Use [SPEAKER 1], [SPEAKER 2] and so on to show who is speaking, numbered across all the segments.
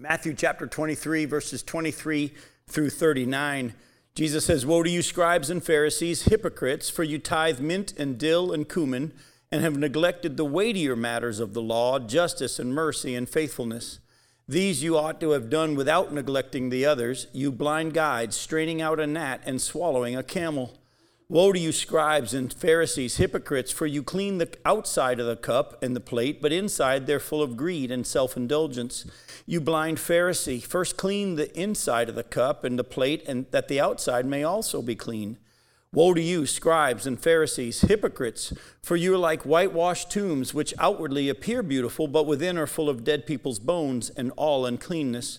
[SPEAKER 1] Matthew chapter 23, verses 23 through 39. Jesus says, Woe to you, scribes and Pharisees, hypocrites, for you tithe mint and dill and cumin, and have neglected the weightier matters of the law, justice and mercy and faithfulness. These you ought to have done without neglecting the others, you blind guides, straining out a gnat and swallowing a camel. Woe to you, scribes and Pharisees, hypocrites, for you clean the outside of the cup and the plate, but inside they're full of greed and self indulgence. You blind Pharisee, first clean the inside of the cup and the plate, and that the outside may also be clean. Woe to you, scribes and Pharisees, hypocrites, for you are like whitewashed tombs, which outwardly appear beautiful, but within are full of dead people's bones and all uncleanness.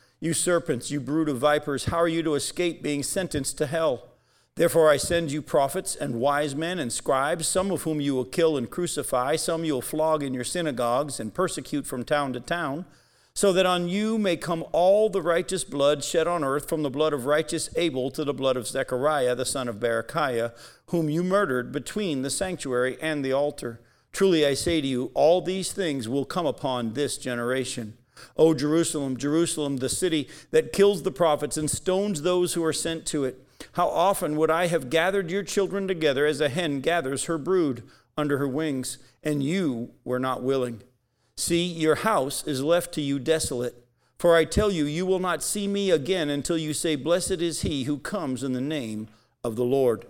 [SPEAKER 1] You serpents, you brood of vipers, how are you to escape being sentenced to hell? Therefore, I send you prophets and wise men and scribes, some of whom you will kill and crucify, some you will flog in your synagogues and persecute from town to town, so that on you may come all the righteous blood shed on earth, from the blood of righteous Abel to the blood of Zechariah, the son of Berechiah, whom you murdered between the sanctuary and the altar. Truly I say to you, all these things will come upon this generation. O Jerusalem, Jerusalem, the city that kills the prophets and stones those who are sent to it. How often would I have gathered your children together as a hen gathers her brood under her wings, and you were not willing? See, your house is left to you desolate. For I tell you, you will not see me again until you say, Blessed is he who comes in the name of the Lord.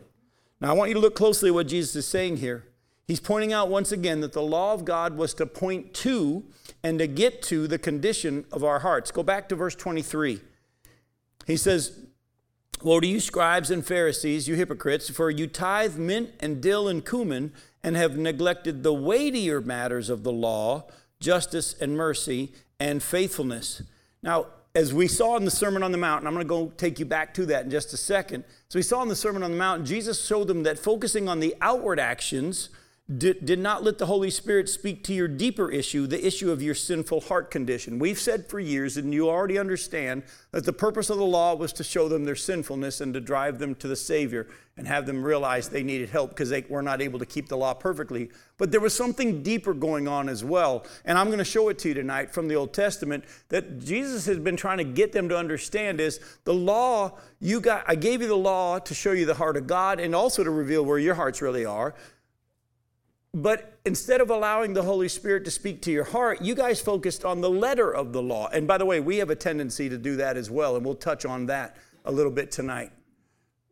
[SPEAKER 1] Now, I want you to look closely at what Jesus is saying here. He's pointing out once again that the law of God was to point to and to get to the condition of our hearts. Go back to verse 23. He says, Woe to you, scribes and Pharisees, you hypocrites, for you tithe mint and dill and cumin and have neglected the weightier matters of the law, justice and mercy and faithfulness. Now, as we saw in the Sermon on the Mount, and I'm going to go take you back to that in just a second. So, we saw in the Sermon on the Mount, Jesus showed them that focusing on the outward actions did, did not let the Holy Spirit speak to your deeper issue, the issue of your sinful heart condition. We've said for years, and you already understand, that the purpose of the law was to show them their sinfulness and to drive them to the Savior and have them realize they needed help because they were not able to keep the law perfectly. But there was something deeper going on as well. And I'm going to show it to you tonight from the Old Testament that Jesus has been trying to get them to understand is the law, you got I gave you the law to show you the heart of God and also to reveal where your hearts really are. But instead of allowing the Holy Spirit to speak to your heart, you guys focused on the letter of the law. And by the way, we have a tendency to do that as well, and we'll touch on that a little bit tonight.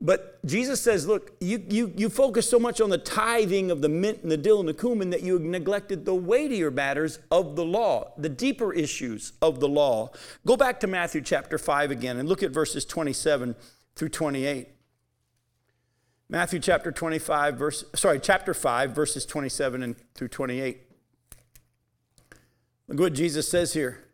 [SPEAKER 1] But Jesus says, look, you, you, you focus so much on the tithing of the mint and the dill and the cumin that you neglected the weightier matters of the law, the deeper issues of the law. Go back to Matthew chapter 5 again and look at verses 27 through 28. Matthew chapter 25, verse, sorry, chapter 5, verses 27 and through 28. Look what Jesus says here.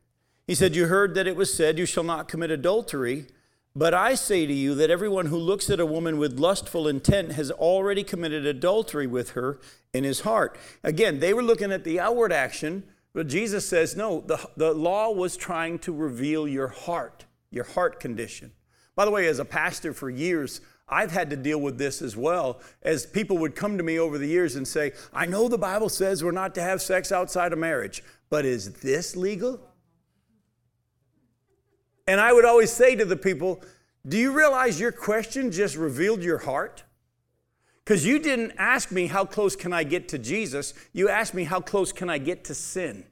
[SPEAKER 1] He said, You heard that it was said, You shall not commit adultery. But I say to you that everyone who looks at a woman with lustful intent has already committed adultery with her in his heart. Again, they were looking at the outward action, but Jesus says, no, the, the law was trying to reveal your heart, your heart condition. By the way, as a pastor for years, I've had to deal with this as well, as people would come to me over the years and say, I know the Bible says we're not to have sex outside of marriage, but is this legal? And I would always say to the people, Do you realize your question just revealed your heart? Because you didn't ask me, How close can I get to Jesus? You asked me, How close can I get to sin?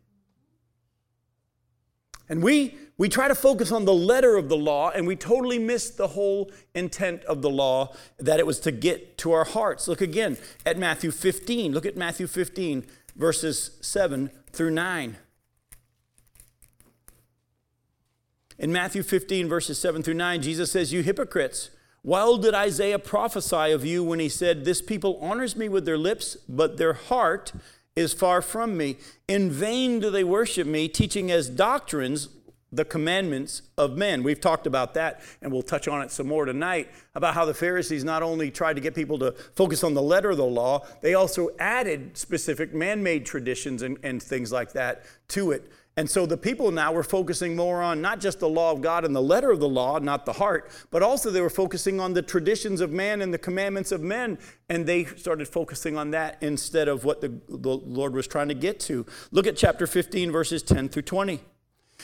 [SPEAKER 1] And we, we try to focus on the letter of the law, and we totally miss the whole intent of the law that it was to get to our hearts. Look again at Matthew 15. Look at Matthew 15, verses 7 through 9. In Matthew 15, verses 7 through 9, Jesus says, You hypocrites, well did Isaiah prophesy of you when he said, This people honors me with their lips, but their heart is far from me. In vain do they worship me, teaching as doctrines the commandments of men. We've talked about that, and we'll touch on it some more tonight about how the Pharisees not only tried to get people to focus on the letter of the law, they also added specific man made traditions and, and things like that to it. And so the people now were focusing more on not just the law of God and the letter of the law, not the heart, but also they were focusing on the traditions of man and the commandments of men. And they started focusing on that instead of what the, the Lord was trying to get to. Look at chapter 15, verses 10 through 20.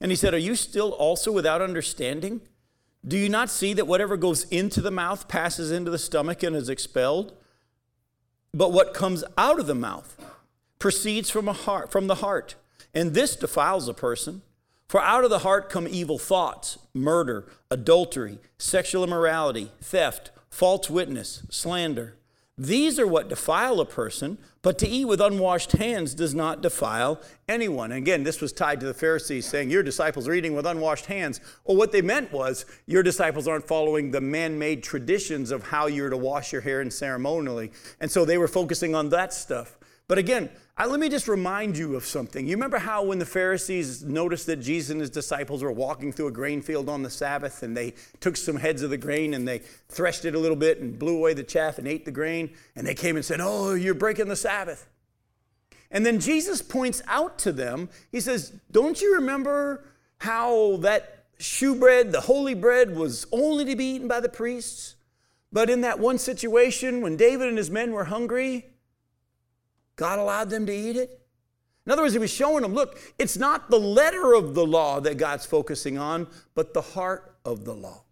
[SPEAKER 1] And he said, Are you still also without understanding? Do you not see that whatever goes into the mouth passes into the stomach and is expelled? But what comes out of the mouth proceeds from, a heart, from the heart, and this defiles a person. For out of the heart come evil thoughts, murder, adultery, sexual immorality, theft, false witness, slander. These are what defile a person, but to eat with unwashed hands does not defile anyone. Again, this was tied to the Pharisees saying, Your disciples are eating with unwashed hands. Well, what they meant was, Your disciples aren't following the man made traditions of how you're to wash your hair and ceremonially. And so they were focusing on that stuff. But again, I, let me just remind you of something. You remember how when the Pharisees noticed that Jesus and his disciples were walking through a grain field on the Sabbath and they took some heads of the grain and they threshed it a little bit and blew away the chaff and ate the grain? And they came and said, Oh, you're breaking the Sabbath. And then Jesus points out to them, He says, Don't you remember how that shewbread, the holy bread, was only to be eaten by the priests? But in that one situation when David and his men were hungry, God allowed them to eat it? In other words, he was showing them look, it's not the letter of the law that God's focusing on, but the heart of the law.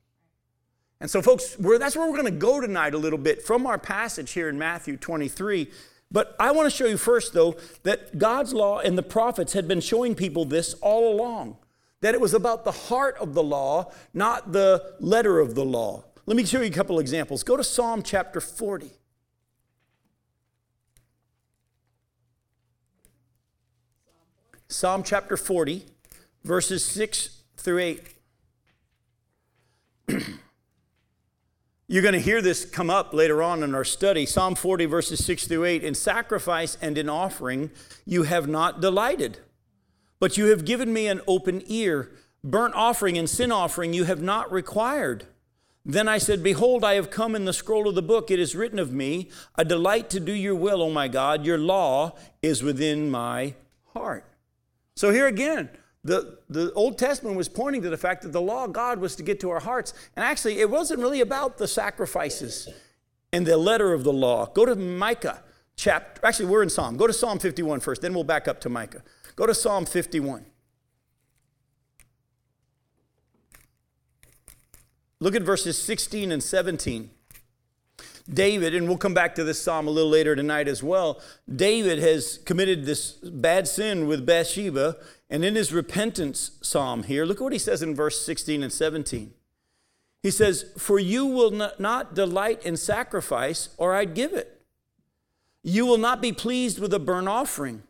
[SPEAKER 1] And so, folks, that's where we're going to go tonight a little bit from our passage here in Matthew 23. But I want to show you first, though, that God's law and the prophets had been showing people this all along that it was about the heart of the law, not the letter of the law. Let me show you a couple examples. Go to Psalm chapter 40. Psalm chapter 40, verses 6 through 8. You're going to hear this come up later on in our study. Psalm 40, verses 6 through 8. In sacrifice and in offering you have not delighted, but you have given me an open ear. Burnt offering and sin offering you have not required. Then I said, Behold, I have come in the scroll of the book. It is written of me, a delight to do your will, O my God. Your law is within my heart. So here again, the, the Old Testament was pointing to the fact that the law of God was to get to our hearts. And actually, it wasn't really about the sacrifices and the letter of the law. Go to Micah chapter, actually, we're in Psalm. Go to Psalm 51 first, then we'll back up to Micah. Go to Psalm 51. Look at verses 16 and 17. David, and we'll come back to this psalm a little later tonight as well. David has committed this bad sin with Bathsheba, and in his repentance psalm here, look at what he says in verse 16 and 17. He says, For you will not delight in sacrifice, or I'd give it. You will not be pleased with a burnt offering.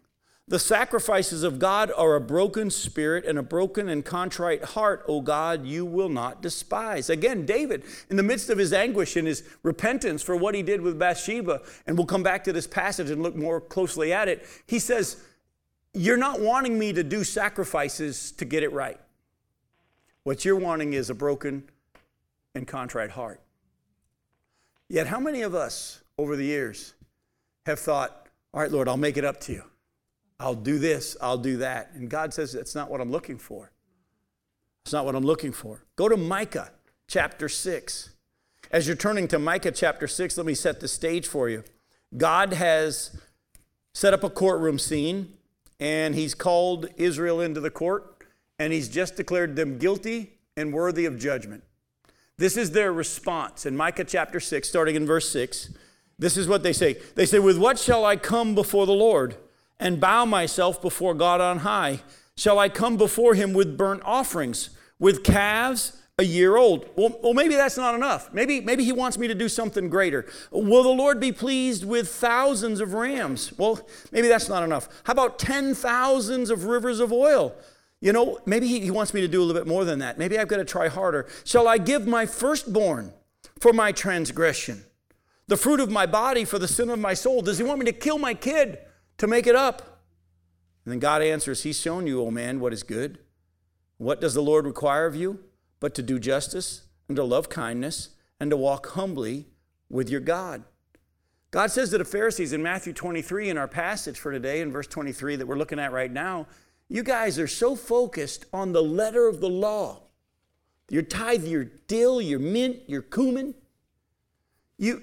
[SPEAKER 1] The sacrifices of God are a broken spirit and a broken and contrite heart, O God, you will not despise. Again, David, in the midst of his anguish and his repentance for what he did with Bathsheba, and we'll come back to this passage and look more closely at it, he says, You're not wanting me to do sacrifices to get it right. What you're wanting is a broken and contrite heart. Yet, how many of us over the years have thought, All right, Lord, I'll make it up to you? I'll do this, I'll do that. And God says, That's not what I'm looking for. It's not what I'm looking for. Go to Micah chapter 6. As you're turning to Micah chapter 6, let me set the stage for you. God has set up a courtroom scene, and he's called Israel into the court, and he's just declared them guilty and worthy of judgment. This is their response in Micah chapter 6, starting in verse 6. This is what they say They say, With what shall I come before the Lord? And bow myself before God on high? Shall I come before him with burnt offerings, with calves a year old. Well, well, maybe that's not enough. Maybe, maybe he wants me to do something greater. Will the Lord be pleased with thousands of rams? Well, maybe that's not enough. How about ten thousands of rivers of oil? You know, maybe he, he wants me to do a little bit more than that. Maybe I've got to try harder. Shall I give my firstborn for my transgression? The fruit of my body for the sin of my soul? Does he want me to kill my kid to make it up? And then God answers, He's shown you, O man, what is good. What does the Lord require of you? But to do justice and to love kindness and to walk humbly with your God. God says to the Pharisees in Matthew 23 in our passage for today, in verse 23 that we're looking at right now, you guys are so focused on the letter of the law. Your tithe, your dill, your mint, your cumin. You,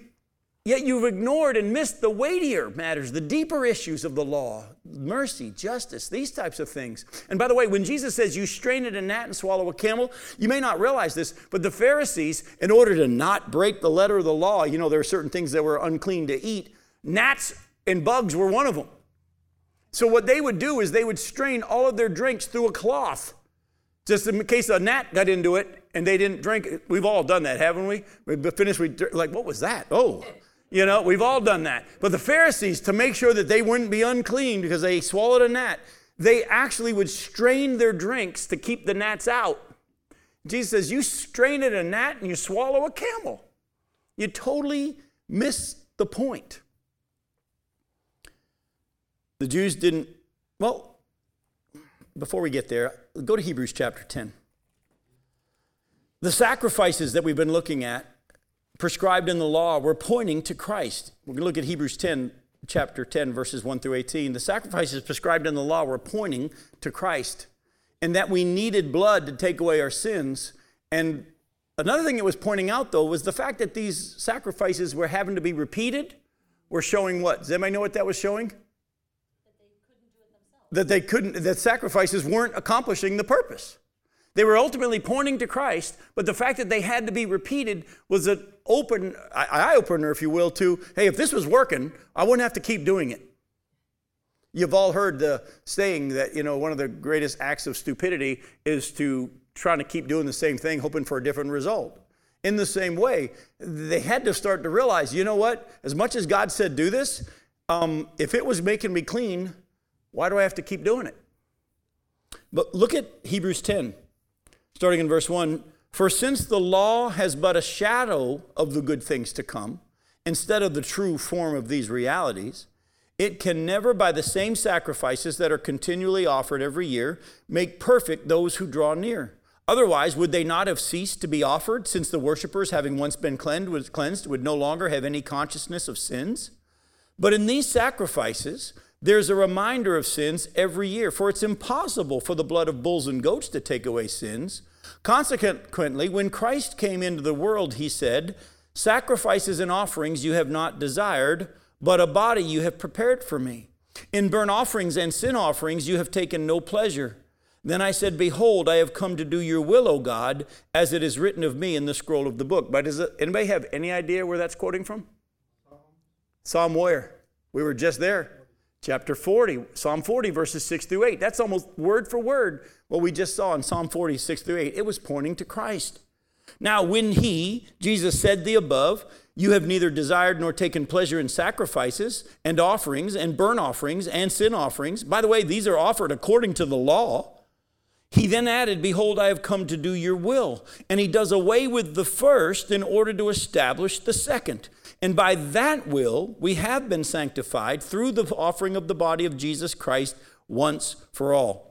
[SPEAKER 1] Yet you've ignored and missed the weightier matters, the deeper issues of the law mercy, justice, these types of things. And by the way, when Jesus says you strain at a gnat and swallow a camel, you may not realize this, but the Pharisees, in order to not break the letter of the law, you know, there are certain things that were unclean to eat. Gnats and bugs were one of them. So what they would do is they would strain all of their drinks through a cloth. Just in case a gnat got into it and they didn't drink. We've all done that, haven't we? We finished, we like, what was that? Oh, you know, we've all done that. But the Pharisees, to make sure that they wouldn't be unclean because they swallowed a gnat, they actually would strain their drinks to keep the gnats out. Jesus says, You strain at a gnat and you swallow a camel. You totally miss the point. The Jews didn't, well, before we get there, go to Hebrews chapter 10. The sacrifices that we've been looking at prescribed in the law were pointing to Christ. We're going to look at Hebrews 10, chapter 10, verses 1 through 18. The sacrifices prescribed in the law were pointing to Christ and that we needed blood to take away our sins. And another thing it was pointing out, though, was the fact that these sacrifices were having to be repeated were showing what? Does anybody know what that was showing? That they couldn't, do it themselves. that sacrifices weren't accomplishing the purpose. They were ultimately pointing to Christ, but the fact that they had to be repeated was an open eye opener, if you will, to hey, if this was working, I wouldn't have to keep doing it. You've all heard the saying that you know one of the greatest acts of stupidity is to trying to keep doing the same thing, hoping for a different result. In the same way, they had to start to realize, you know what? As much as God said do this, um, if it was making me clean, why do I have to keep doing it? But look at Hebrews 10 starting in verse 1 For since the law has but a shadow of the good things to come, instead of the true form of these realities, it can never, by the same sacrifices that are continually offered every year, make perfect those who draw near. Otherwise, would they not have ceased to be offered, since the worshippers, having once been cleansed, would no longer have any consciousness of sins? But in these sacrifices, there's a reminder of sins every year, for it's impossible for the blood of bulls and goats to take away sins. Consequently, when Christ came into the world, he said, Sacrifices and offerings you have not desired, but a body you have prepared for me. In burnt offerings and sin offerings you have taken no pleasure. Then I said, Behold, I have come to do your will, O God, as it is written of me in the scroll of the book. But does anybody have any idea where that's quoting from? Psalm where? We were just there. Chapter 40, Psalm 40, verses 6 through 8. That's almost word for word what we just saw in Psalm 46 through 8. It was pointing to Christ. Now, when he, Jesus, said the above, you have neither desired nor taken pleasure in sacrifices and offerings and burnt offerings and sin offerings. By the way, these are offered according to the law. He then added, Behold, I have come to do your will. And he does away with the first in order to establish the second. And by that will, we have been sanctified through the offering of the body of Jesus Christ once for all.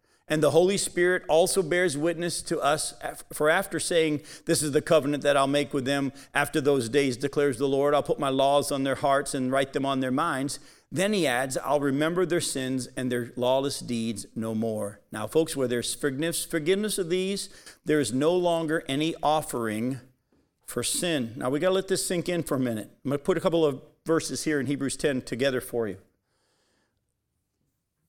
[SPEAKER 1] And the Holy Spirit also bears witness to us, for after saying, This is the covenant that I'll make with them after those days, declares the Lord, I'll put my laws on their hearts and write them on their minds. Then he adds, I'll remember their sins and their lawless deeds no more. Now, folks, where there's forgiveness of these, there is no longer any offering for sin. Now, we got to let this sink in for a minute. I'm going to put a couple of verses here in Hebrews 10 together for you.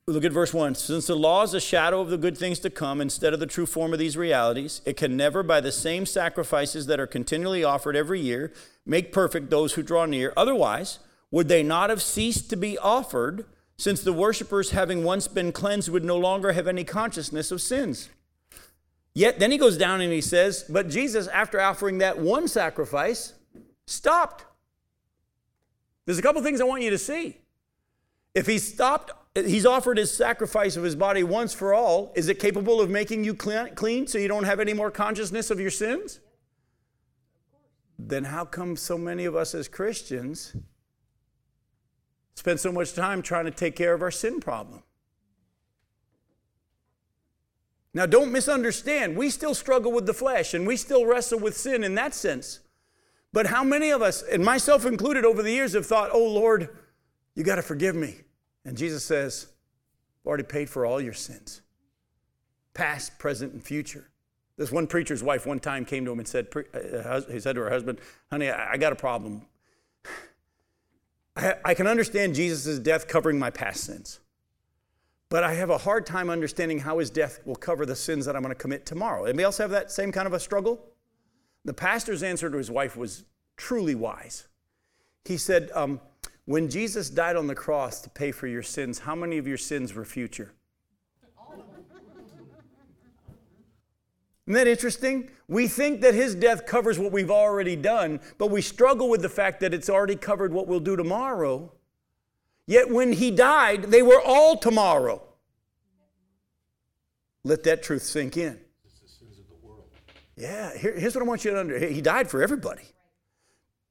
[SPEAKER 1] Look at verse 1. Since the law is a shadow of the good things to come instead of the true form of these realities, it can never, by the same sacrifices that are continually offered every year, make perfect those who draw near. Otherwise, would they not have ceased to be offered, since the worshippers, having once been cleansed, would no longer have any consciousness of sins? Yet then he goes down and he says, But Jesus, after offering that one sacrifice, stopped. There's a couple things I want you to see. If he stopped, he's offered his sacrifice of his body once for all, is it capable of making you clean so you don't have any more consciousness of your sins? Then how come so many of us as Christians spend so much time trying to take care of our sin problem? Now, don't misunderstand. We still struggle with the flesh and we still wrestle with sin in that sense. But how many of us, and myself included over the years, have thought, oh Lord, you got to forgive me. And Jesus says, I've already paid for all your sins, past, present, and future. This one preacher's wife one time came to him and said, uh, he said to her husband, honey, I got a problem. I can understand Jesus' death covering my past sins. But I have a hard time understanding how his death will cover the sins that I'm going to commit tomorrow. Anybody else have that same kind of a struggle? The pastor's answer to his wife was truly wise. He said, um, When Jesus died on the cross to pay for your sins, how many of your sins were future? Isn't that interesting? We think that his death covers what we've already done, but we struggle with the fact that it's already covered what we'll do tomorrow. Yet when he died, they were all tomorrow. Let that truth sink in. Yeah, here, here's what I want you to understand. He died for everybody.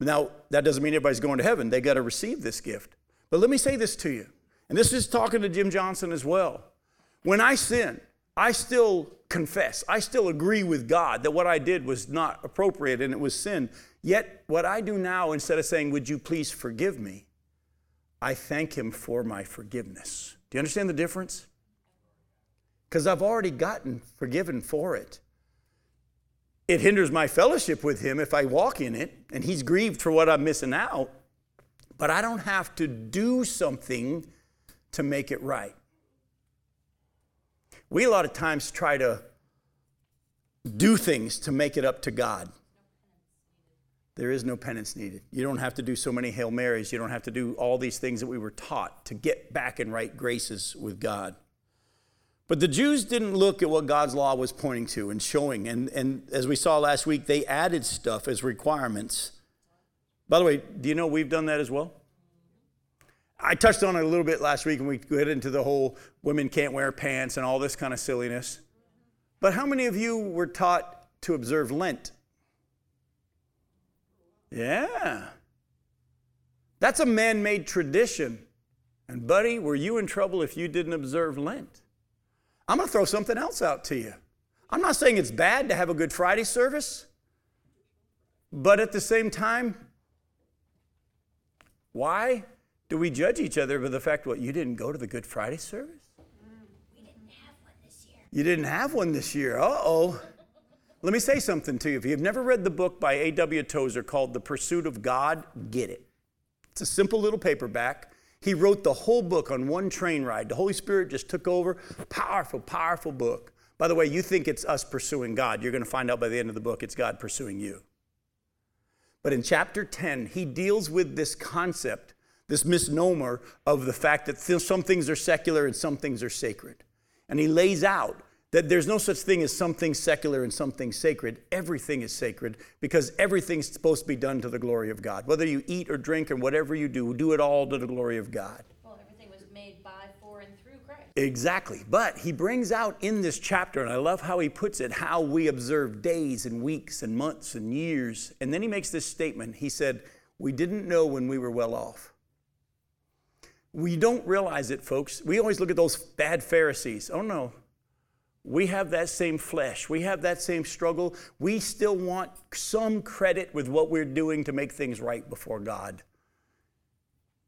[SPEAKER 1] Now, that doesn't mean everybody's going to heaven. They got to receive this gift. But let me say this to you, and this is talking to Jim Johnson as well. When I sin, I still confess, I still agree with God that what I did was not appropriate and it was sin. Yet, what I do now, instead of saying, Would you please forgive me? I thank him for my forgiveness. Do you understand the difference? Because I've already gotten forgiven for it. It hinders my fellowship with him if I walk in it, and he's grieved for what I'm missing out. But I don't have to do something to make it right. We a lot of times try to do things to make it up to God. There is no penance needed. You don't have to do so many Hail Marys. You don't have to do all these things that we were taught to get back in right graces with God. But the Jews didn't look at what God's law was pointing to and showing. And, and as we saw last week, they added stuff as requirements. By the way, do you know we've done that as well? I touched on it a little bit last week, and we get into the whole women can't wear pants and all this kind of silliness. But how many of you were taught to observe Lent yeah. That's a man made tradition. And, buddy, were you in trouble if you didn't observe Lent? I'm going to throw something else out to you. I'm not saying it's bad to have a Good Friday service, but at the same time, why do we judge each other by the fact, what, you didn't go to the Good Friday service?
[SPEAKER 2] We didn't have one this year.
[SPEAKER 1] You didn't have one this year. Uh oh. Let me say something to you. If you've never read the book by A.W. Tozer called The Pursuit of God, get it. It's a simple little paperback. He wrote the whole book on one train ride. The Holy Spirit just took over. Powerful, powerful book. By the way, you think it's us pursuing God. You're going to find out by the end of the book it's God pursuing you. But in chapter 10, he deals with this concept, this misnomer of the fact that some things are secular and some things are sacred. And he lays out that there's no such thing as something secular and something sacred. Everything is sacred because everything's supposed to be done to the glory of God. Whether you eat or drink or whatever you do, do it all to the glory of God.
[SPEAKER 2] Well, everything was made by, for, and through Christ.
[SPEAKER 1] Exactly. But he brings out in this chapter, and I love how he puts it, how we observe days and weeks and months and years. And then he makes this statement. He said, We didn't know when we were well off. We don't realize it, folks. We always look at those bad Pharisees. Oh, no, we have that same flesh. We have that same struggle. We still want some credit with what we're doing to make things right before God.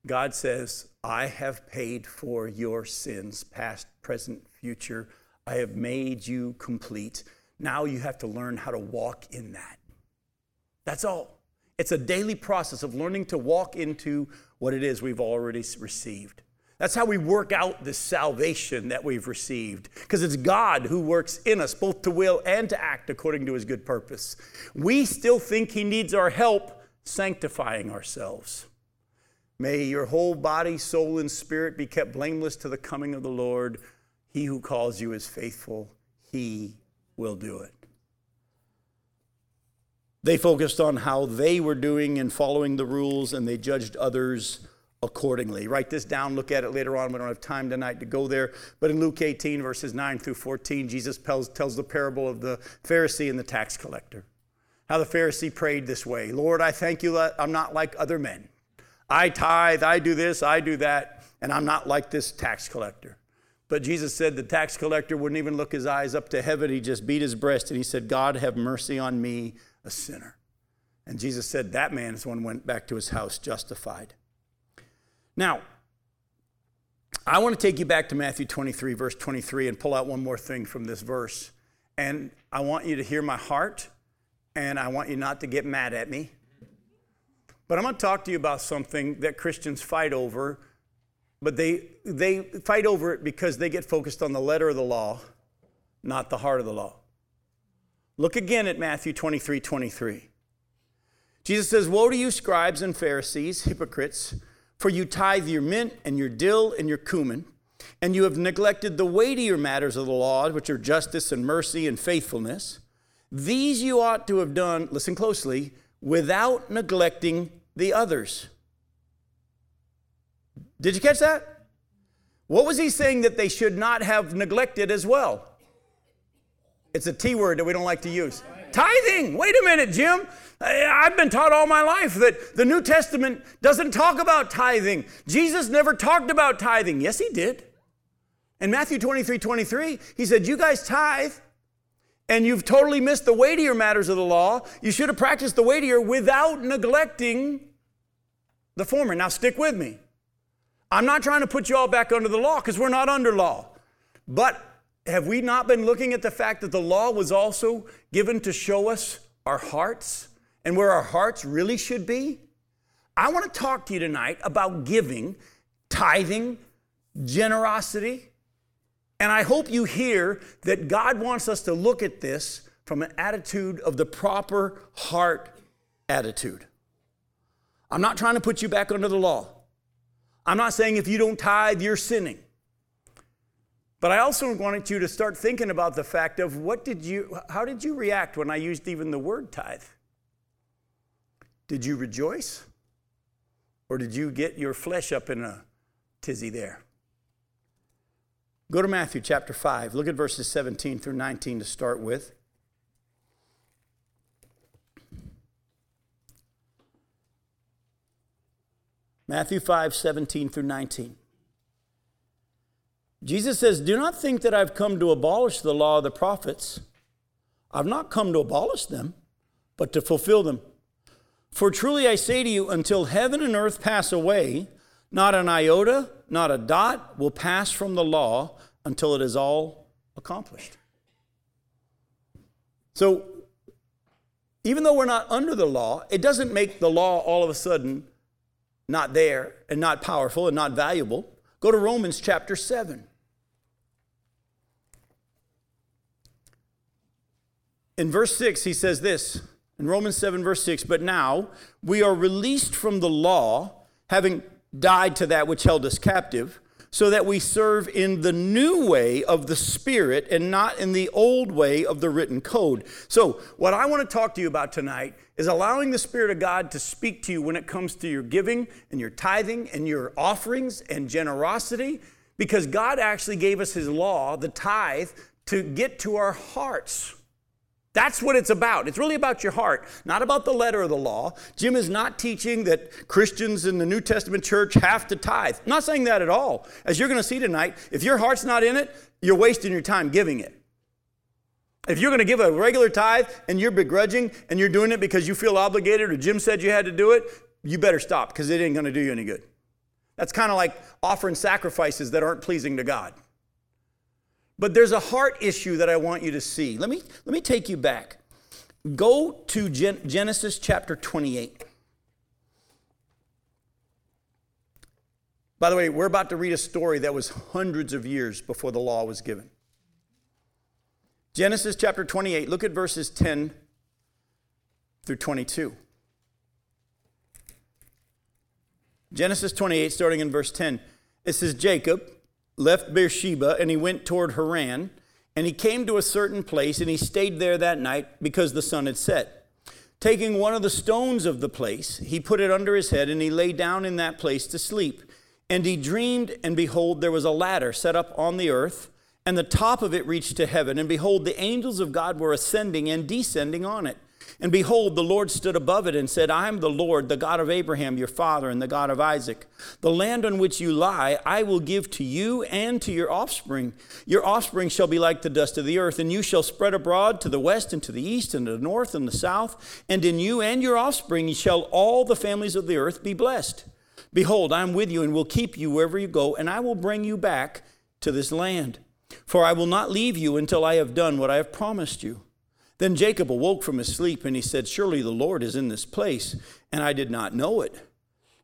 [SPEAKER 1] God says, I have paid for your sins, past, present, future. I have made you complete. Now you have to learn how to walk in that. That's all. It's a daily process of learning to walk into what it is we've already received. That's how we work out this salvation that we've received, because it's God who works in us both to will and to act according to his good purpose. We still think he needs our help sanctifying ourselves. May your whole body, soul, and spirit be kept blameless to the coming of the Lord. He who calls you is faithful, he will do it. They focused on how they were doing and following the rules, and they judged others accordingly. Write this down, look at it later on. We don't have time tonight to go there. But in Luke 18, verses 9 through 14, Jesus tells, the parable of the Pharisee and the tax collector. How the Pharisee prayed this way Lord, I thank you I'm not like other men. I tithe, I do this, I do that, and I'm not like this tax collector. But Jesus said the tax collector wouldn't even look his eyes up to heaven. He just beat his breast and he said, God, have mercy on me, a sinner. And Jesus said that man is one went back to his house justified. Now, I want to take you back to Matthew 23, verse 23, and pull out one more thing from this verse. And I want you to hear my heart, and I want you not to get mad at me. But I'm going to talk to you about something that Christians fight over, but they, they fight over it because they get focused on the letter of the law, not the heart of the law. Look again at Matthew 23, 23. Jesus says, Woe to you, scribes and Pharisees, hypocrites! For you tithe your mint and your dill and your cumin, and you have neglected the weightier matters of the law, which are justice and mercy and faithfulness. These you ought to have done, listen closely, without neglecting the others. Did you catch that? What was he saying that they should not have neglected as well? It's a T word that we don't like to use. Tithing. Wait a minute, Jim. I've been taught all my life that the New Testament doesn't talk about tithing. Jesus never talked about tithing. Yes, he did. In Matthew 23 23, he said, You guys tithe, and you've totally missed the weightier matters of the law. You should have practiced the weightier without neglecting the former. Now, stick with me. I'm not trying to put you all back under the law because we're not under law. But have we not been looking at the fact that the law was also given to show us our hearts and where our hearts really should be? I want to talk to you tonight about giving, tithing, generosity. And I hope you hear that God wants us to look at this from an attitude of the proper heart attitude. I'm not trying to put you back under the law. I'm not saying if you don't tithe, you're sinning. But I also wanted you to start thinking about the fact of what did you, how did you react when I used even the word tithe? Did you rejoice? Or did you get your flesh up in a tizzy there? Go to Matthew chapter 5. Look at verses 17 through 19 to start with. Matthew 5, 17 through 19. Jesus says, Do not think that I've come to abolish the law of the prophets. I've not come to abolish them, but to fulfill them. For truly I say to you, until heaven and earth pass away, not an iota, not a dot will pass from the law until it is all accomplished. So, even though we're not under the law, it doesn't make the law all of a sudden not there and not powerful and not valuable. Go to Romans chapter 7. In verse 6, he says this in Romans 7, verse 6 But now we are released from the law, having died to that which held us captive, so that we serve in the new way of the Spirit and not in the old way of the written code. So, what I want to talk to you about tonight is allowing the Spirit of God to speak to you when it comes to your giving and your tithing and your offerings and generosity, because God actually gave us His law, the tithe, to get to our hearts. That's what it's about. It's really about your heart, not about the letter of the law. Jim is not teaching that Christians in the New Testament church have to tithe. I'm not saying that at all. As you're going to see tonight, if your heart's not in it, you're wasting your time giving it. If you're going to give a regular tithe and you're begrudging and you're doing it because you feel obligated or Jim said you had to do it, you better stop because it ain't going to do you any good. That's kind of like offering sacrifices that aren't pleasing to God. But there's a heart issue that I want you to see. Let me, let me take you back. Go to Gen- Genesis chapter 28. By the way, we're about to read a story that was hundreds of years before the law was given. Genesis chapter 28, look at verses 10 through 22. Genesis 28, starting in verse 10, it says, Jacob left Beersheba and he went toward Haran, and he came to a certain place and he stayed there that night because the sun had set. Taking one of the stones of the place, he put it under his head and he lay down in that place to sleep. And he dreamed, and behold, there was a ladder set up on the earth, and the top of it reached to heaven. And behold, the angels of God were ascending and descending on it. And behold, the Lord stood above it and said, I am the Lord, the God of Abraham, your father, and the God of Isaac. The land on which you lie, I will give to you and to your offspring. Your offspring shall be like the dust of the earth, and you shall spread abroad to the west and to the east and to the north and the south. And in you and your offspring shall all the families of the earth be blessed. Behold, I am with you and will keep you wherever you go, and I will bring you back to this land. For I will not leave you until I have done what I have promised you. Then Jacob awoke from his sleep and he said, Surely the Lord is in this place, and I did not know it.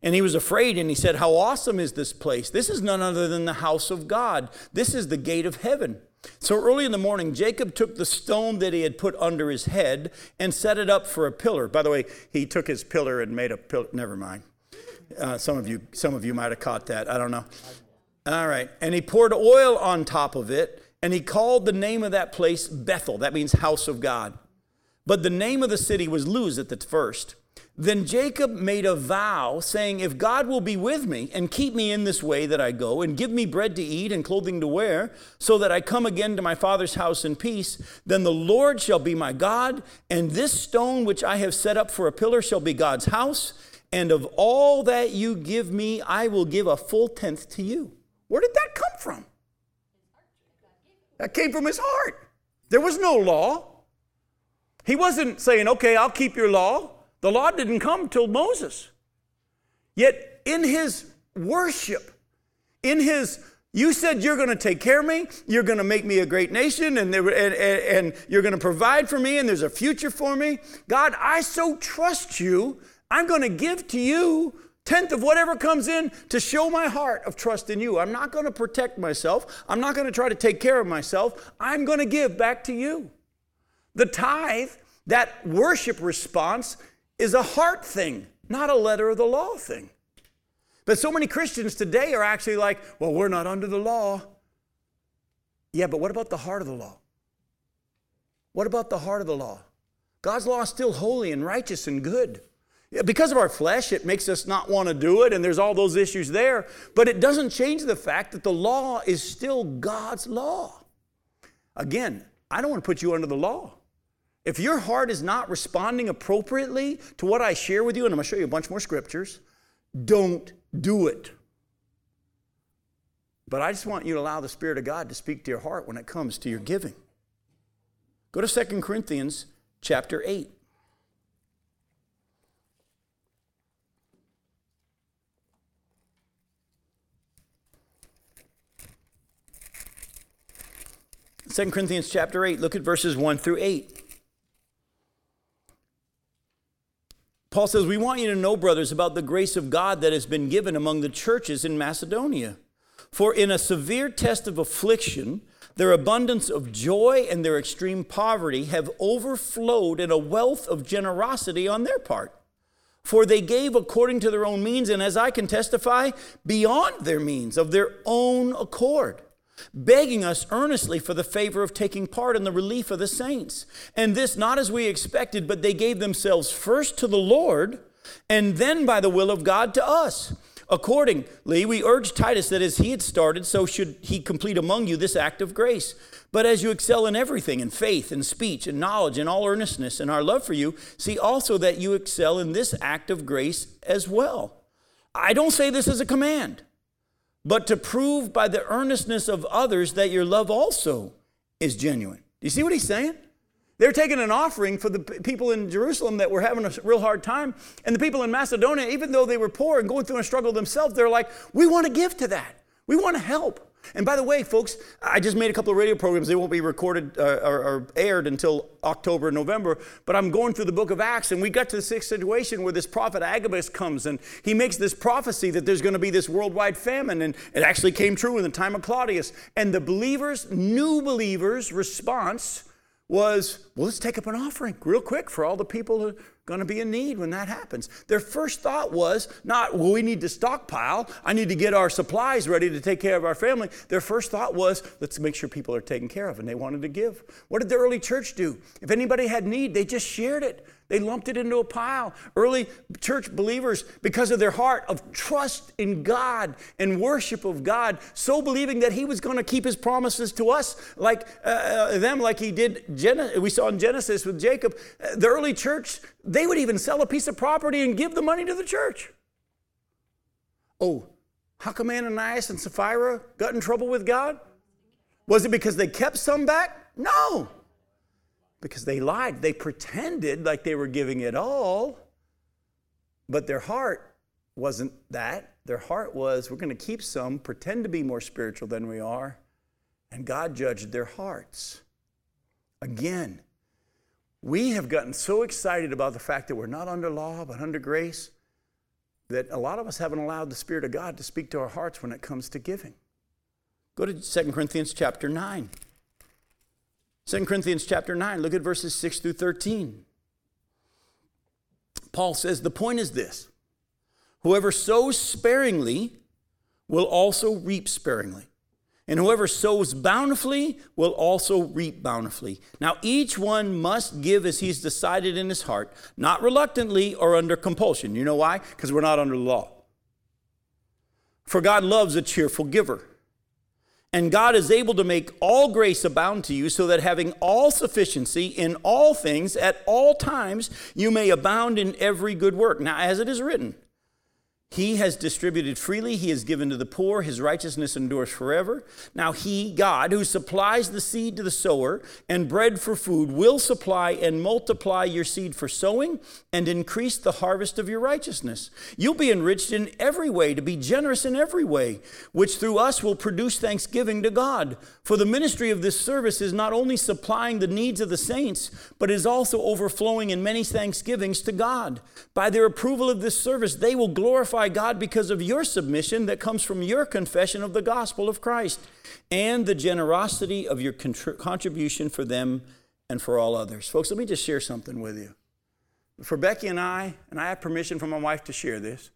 [SPEAKER 1] And he was afraid and he said, How awesome is this place? This is none other than the house of God. This is the gate of heaven. So early in the morning, Jacob took the stone that he had put under his head and set it up for a pillar. By the way, he took his pillar and made a pillar. Never mind. Uh, some of you, some of you might have caught that. I don't know. All right. And he poured oil on top of it and he called the name of that place Bethel. That means house of God. But the name of the city was Luz at the first. Then Jacob made a vow, saying, If God will be with me and keep me in this way that I go, and give me bread to eat and clothing to wear, so that I come again to my father's house in peace, then the Lord shall be my God, and this stone which I have set up for a pillar shall be God's house, and of all that you give me, I will give a full tenth to you. Where did that come? That came from his heart. There was no law. He wasn't saying, okay, I'll keep your law. The law didn't come till Moses. Yet in his worship, in his you said you're going to take care of me, you're going to make me a great nation, and, there and, and you're going to provide for me, and there's a future for me. God, I so trust you, I'm going to give to you tenth of whatever comes in to show my heart of trust in you. I'm not going to protect myself. I'm not going to try to take care of myself. I'm going to give back to you. The tithe, that worship response, is a heart thing, not a letter of the law thing. But so many Christians today are actually like, well, we're not under the law. Yeah, but what about the heart of the law? What about the heart of the law? God's law is still holy and righteous and good. Because of our flesh, it makes us not want to do it, and there's all those issues there. But it doesn't change the fact that the law is still God's law. Again, I don't want to put you under the law. If your heart is not responding appropriately to what I share with you, and I'm going to show you a bunch more scriptures, don't do it. But I just want you to allow the Spirit of God to speak to your heart when it comes to your giving. Go to 2 Corinthians chapter 8. 2 Corinthians chapter 8, look at verses 1 through 8. Paul says, We want you to know, brothers, about the grace of God that has been given among the churches in Macedonia. For in a severe test of affliction, their abundance of joy and their extreme poverty have overflowed in a wealth of generosity on their part. For they gave according to their own means, and as I can testify, beyond their means, of their own accord begging us earnestly for the favor of taking part in the relief of the saints. And this not as we expected, but they gave themselves first to the Lord, and then by the will of God to us. Accordingly, we urge Titus that as he had started, so should he complete among you this act of grace. But as you excel in everything, in faith, in speech, in knowledge, in all earnestness, and our love for you, see also that you excel in this act of grace as well. I don't say this as a command but to prove by the earnestness of others that your love also is genuine. Do you see what he's saying? They're taking an offering for the people in Jerusalem that were having a real hard time. And the people in Macedonia, even though they were poor and going through a struggle themselves, they're like, we want to give to that. We want to help. And by the way, folks, I just made a couple of radio programs. They won't be recorded uh, or, or, aired until October, November. But I'm going through the book of Acts, and we got to the sixth situation where this prophet Agabus comes and he makes this prophecy that there's going to be this worldwide famine. And it actually came true in the time of Claudius. And the believers, new believers' response was, well, let's take up an offering real quick for all the people who going to be in need when that happens. Their first thought was not, well, we need to stockpile. I need to get our supplies ready to take care of our family. Their first thought was, let's make sure people are taken care of. And they wanted to give. What did the early church do? If anybody had need, they just shared it. They lumped it into a pile. Early church believers, because of their heart of trust in God and worship of God, so believing that He was going to keep His promises to us, like uh, uh, them, like He did. We saw in Genesis with Jacob. The early church, they would even sell a piece of property and give the money to the church. Oh, how come Ananias and Sapphira got in trouble with God? Was it because they kept some back? No because they lied. They pretended like they were giving it all, but their heart wasn't that. Their heart was, we're going to keep some, pretend to be more spiritual than we are, and God judged their hearts. Again, we have gotten so excited about the fact that we're not under law, but under grace, that a lot of us haven't allowed the Spirit of God to speak to our hearts when it comes to giving. Go to 2 Corinthians chapter 9. 2 Corinthians chapter 9, look at verses 6 through 13. Paul says, The point is this whoever sows sparingly will also reap sparingly. And whoever sows bountifully will also reap bountifully. Now, each one must give as he's decided in his heart, not reluctantly or under compulsion. You know why? Because we're not under the law. For God loves a cheerful giver. And God is able to make all grace abound to you, so that having all sufficiency in all things at all times, you may abound in every good work. Now, as it is written, he has distributed freely, he has given to the poor, his righteousness endures forever. Now, he, God, who supplies the seed to the sower and bread for food, will supply and multiply your seed for sowing and increase the harvest of your righteousness. You'll be enriched in every way, to be generous in every way, which through us will produce thanksgiving to God. For the ministry of this service is not only supplying the needs of the saints, but is also overflowing in many thanksgivings to God. By their approval of this service, they will glorify glorify God because of your submission that comes from your confession of the gospel of Christ and the generosity of your contribution for them and for all others. Folks, let me just share something with you. For Becky and I, and I have permission from my wife to share this,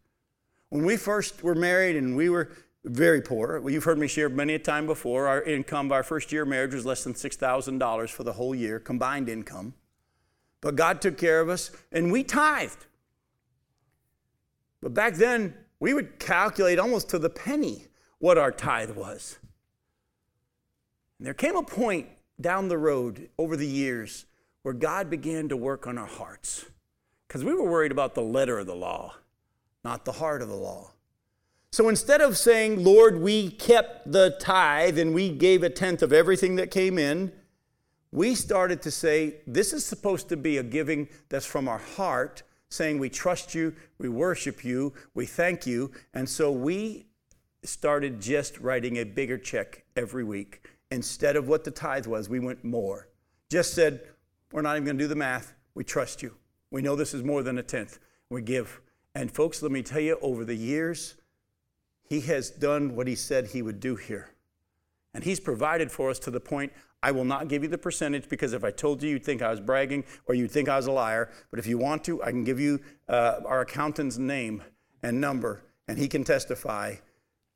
[SPEAKER 1] when we first were married and we were very poor, you've heard me share many a time before, our income, our first year of marriage was less than $6,000 for the whole year, combined income. But God took care of us, and we tithed. But back then, we would calculate almost to the penny what our tithe was. And there came a point down the road over the years where God began to work on our hearts because we were worried about the letter of the law, not the heart of the law. So instead of saying, Lord, we kept the tithe and we gave a tenth of everything that came in, we started to say, this is supposed to be a giving that's from our heart saying, We trust you, we worship you, we thank you. And so we started just writing a bigger check every week. Instead of what the tithe was, we went more. Just said, We're not even going to do the math. We trust you. We know this is more than a tenth. We give. And folks, let me tell you, over the years, he has done what he said he would do here. And he's provided for us to the point I will not give you the percentage because if I told you, you'd think I was bragging or you'd think I was a liar. But if you want to, I can give you uh, our accountant's name and number, and he can testify.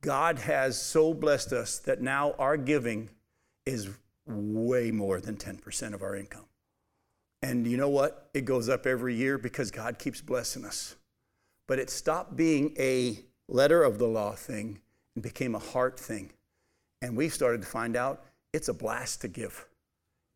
[SPEAKER 1] God has so blessed us that now our giving is way more than 10% of our income. And you know what? It goes up every year because God keeps blessing us. But it stopped being a letter of the law thing and became a heart thing. And we started to find out it's a blast to give.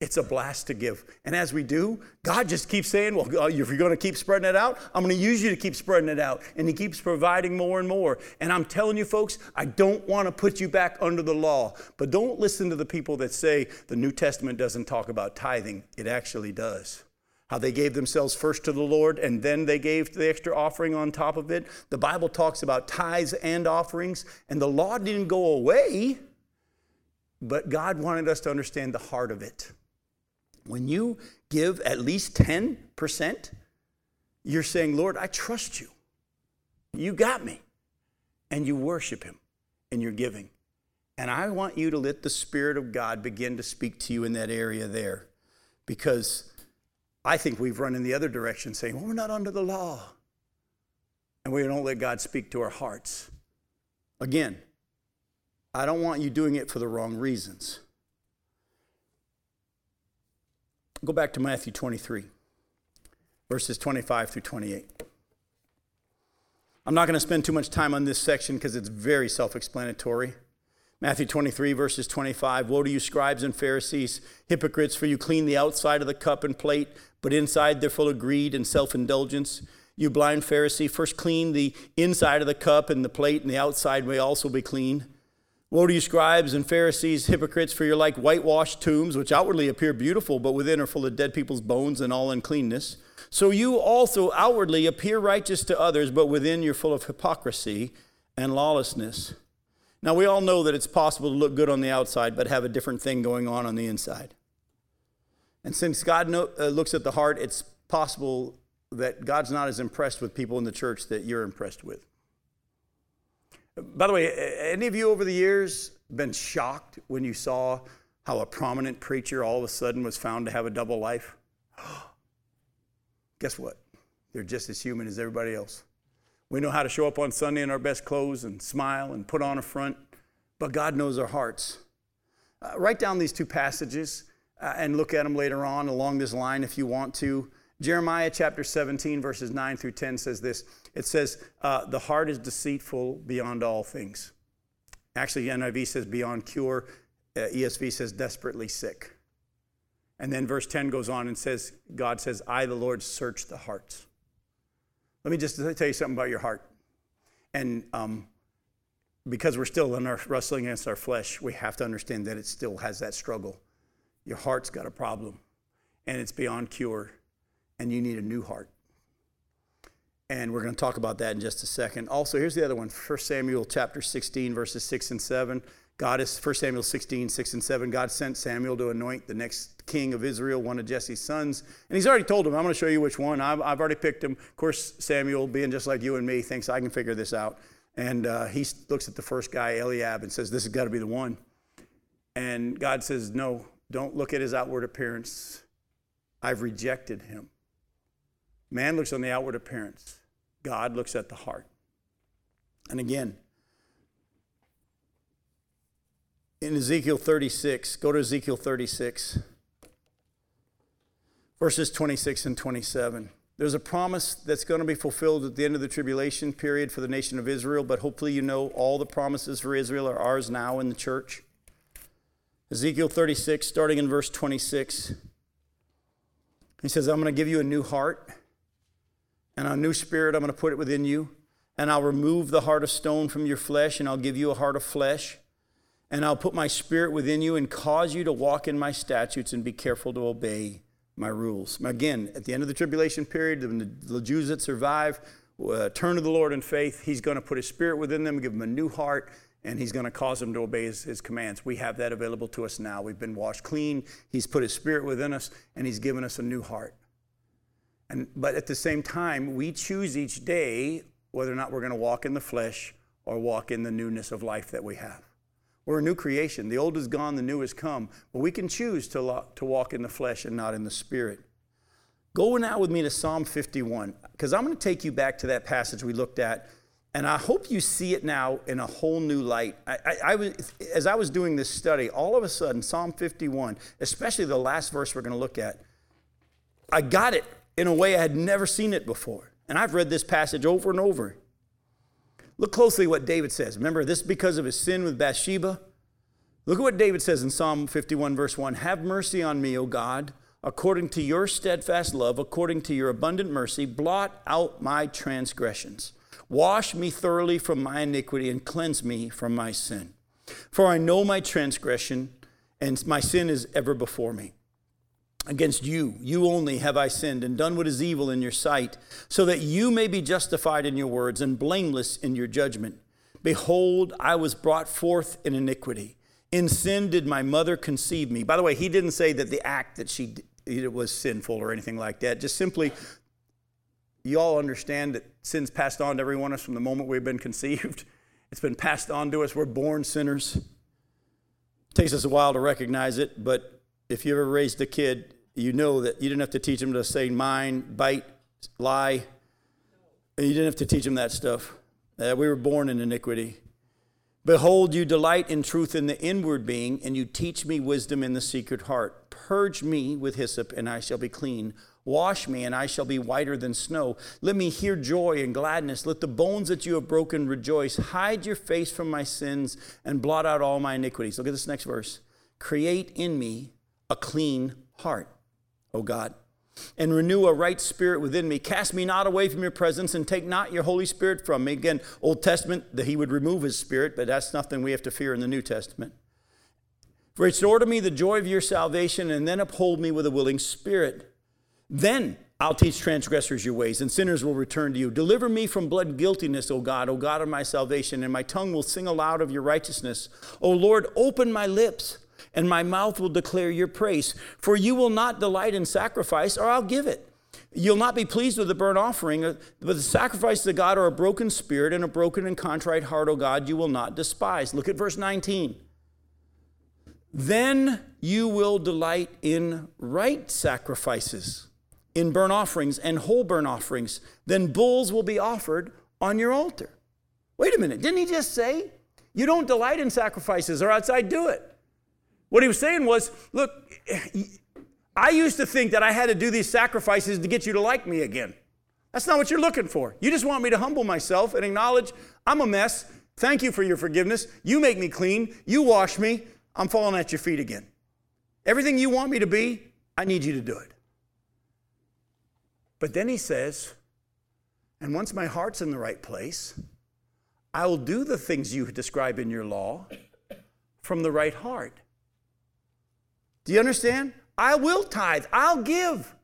[SPEAKER 1] It's a blast to give. And as we do, God just keeps saying, Well, uh, if you're going to keep spreading it out, I'm going to use you to keep spreading it out. And He keeps providing more and more. And I'm telling you, folks, I don't want to put you back under the law. But don't listen to the people that say the New Testament doesn't talk about tithing. It actually does. How they gave themselves first to the Lord and then they gave the extra offering on top of it. The Bible talks about tithes and offerings, and the law didn't go away. But God wanted us to understand the heart of it. When you give at least 10%, you're saying, Lord, I trust you. You got me. And you worship Him in your giving. And I want you to let the Spirit of God begin to speak to you in that area there. Because I think we've run in the other direction saying, well, we're not under the law. And we don't let God speak to our hearts. Again, I don't want you doing it for the wrong reasons. Go back to Matthew 23, verses 25 through 28. I'm not going to spend too much time on this section because it's very self explanatory. Matthew 23, verses 25 Woe to you, scribes and Pharisees, hypocrites, for you clean the outside of the cup and plate, but inside they're full of greed and self indulgence. You blind Pharisee, first clean the inside of the cup and the plate, and the outside may also be clean. Woe to you, scribes and Pharisees, hypocrites, for you're like whitewashed tombs, which outwardly appear beautiful, but within are full of dead people's bones and all uncleanness. So you also outwardly appear righteous to others, but within you're full of hypocrisy and lawlessness. Now, we all know that it's possible to look good on the outside, but have a different thing going on on the inside. And since God uh, looks at the heart, it's possible that God's not as impressed with people in the church that you're impressed with. By the way, any of you over the years been shocked when you saw how a prominent preacher all of a sudden was found to have a double life? Guess what? They're just as human as everybody else. We know how to show up on Sunday in our best clothes and smile and put on a front, but God knows our hearts. Uh, write down these two passages uh, and look at them later on along this line if you want to. Jeremiah chapter 17, verses 9 through 10 says this it says, uh, The heart is deceitful beyond all things. Actually, NIV says beyond cure, uh, ESV says desperately sick. And then verse 10 goes on and says, God says, I, the Lord, search the hearts. Let me just tell you something about your heart. And um, because we're still in our wrestling against our flesh, we have to understand that it still has that struggle. Your heart's got a problem, and it's beyond cure, and you need a new heart. And we're going to talk about that in just a second. Also, here's the other one 1 Samuel chapter 16, verses 6 and 7. God is 1 Samuel 16, 6 and 7. God sent Samuel to anoint the next king of Israel, one of Jesse's sons. And he's already told him, I'm going to show you which one. I've, I've already picked him. Of course, Samuel, being just like you and me, thinks I can figure this out. And uh, he looks at the first guy, Eliab, and says, This has got to be the one. And God says, No, don't look at his outward appearance. I've rejected him. Man looks on the outward appearance. God looks at the heart. And again, in Ezekiel 36, go to Ezekiel 36, verses 26 and 27. There's a promise that's going to be fulfilled at the end of the tribulation period for the nation of Israel, but hopefully you know all the promises for Israel are ours now in the church. Ezekiel 36, starting in verse 26, he says, I'm going to give you a new heart and a new spirit I'm going to put it within you. And I'll remove the heart of stone from your flesh, and I'll give you a heart of flesh. And I'll put my spirit within you and cause you to walk in my statutes and be careful to obey my rules. Again, at the end of the tribulation period, when the Jews that survive uh, turn to the Lord in faith, He's going to put His spirit within them, give them a new heart, and He's going to cause them to obey his, his commands. We have that available to us now. We've been washed clean, He's put His spirit within us, and He's given us a new heart. And, but at the same time, we choose each day whether or not we're going to walk in the flesh or walk in the newness of life that we have. We're a new creation. The old is gone, the new has come. But we can choose to, to walk in the flesh and not in the spirit. Go now with me to Psalm 51, because I'm going to take you back to that passage we looked at, and I hope you see it now in a whole new light. I, I, I was, as I was doing this study, all of a sudden, Psalm 51, especially the last verse we're going to look at, I got it in a way I had never seen it before. And I've read this passage over and over. Look closely what David says. Remember, this because of his sin with Bathsheba. Look at what David says in Psalm 51, verse 1 Have mercy on me, O God, according to your steadfast love, according to your abundant mercy, blot out my transgressions. Wash me thoroughly from my iniquity and cleanse me from my sin. For I know my transgression, and my sin is ever before me. Against you, you only have I sinned and done what is evil in your sight, so that you may be justified in your words and blameless in your judgment. Behold, I was brought forth in iniquity, In sin did my mother conceive me. By the way, he didn't say that the act that she did was sinful or anything like that. Just simply, you all understand that sin's passed on to every one of us from the moment we've been conceived. It's been passed on to us. We're born sinners. It takes us a while to recognize it, but if you ever raised a kid, you know that you didn't have to teach them to say mine, bite, lie. You didn't have to teach them that stuff. Uh, we were born in iniquity. Behold, you delight in truth in the inward being, and you teach me wisdom in the secret heart. Purge me with hyssop, and I shall be clean. Wash me, and I shall be whiter than snow. Let me hear joy and gladness. Let the bones that you have broken rejoice. Hide your face from my sins and blot out all my iniquities. Look at this next verse. Create in me a clean heart, O God and renew a right spirit within me. Cast me not away from your presence and take not your Holy Spirit from me. Again, Old Testament, that he would remove his spirit, but that's nothing we have to fear in the New Testament. Restore to me the joy of your salvation and then uphold me with a willing spirit. Then I'll teach transgressors your ways, and sinners will return to you. Deliver me from blood guiltiness, O God, O God of my salvation, and my tongue will sing aloud of your righteousness. O Lord, open my lips and my mouth will declare your praise. For you will not delight in sacrifice, or I'll give it. You'll not be pleased with the burnt offering, but the sacrifices of God or a broken spirit and a broken and contrite heart, O God, you will not despise. Look at verse 19. Then you will delight in right sacrifices, in burnt offerings and whole burnt offerings. Then bulls will be offered on your altar. Wait a minute, didn't he just say, You don't delight in sacrifices, or else I'd do it? What he was saying was, look, I used to think that I had to do these sacrifices to get you to like me again. That's not what you're looking for. You just want me to humble myself and acknowledge I'm a mess. Thank you for your forgiveness. You make me clean. You wash me. I'm falling at your feet again. Everything you want me to be, I need you to do it. But then he says, and once my heart's in the right place, I will do the things you describe in your law from the right heart. Do you understand? I will tithe, I'll give.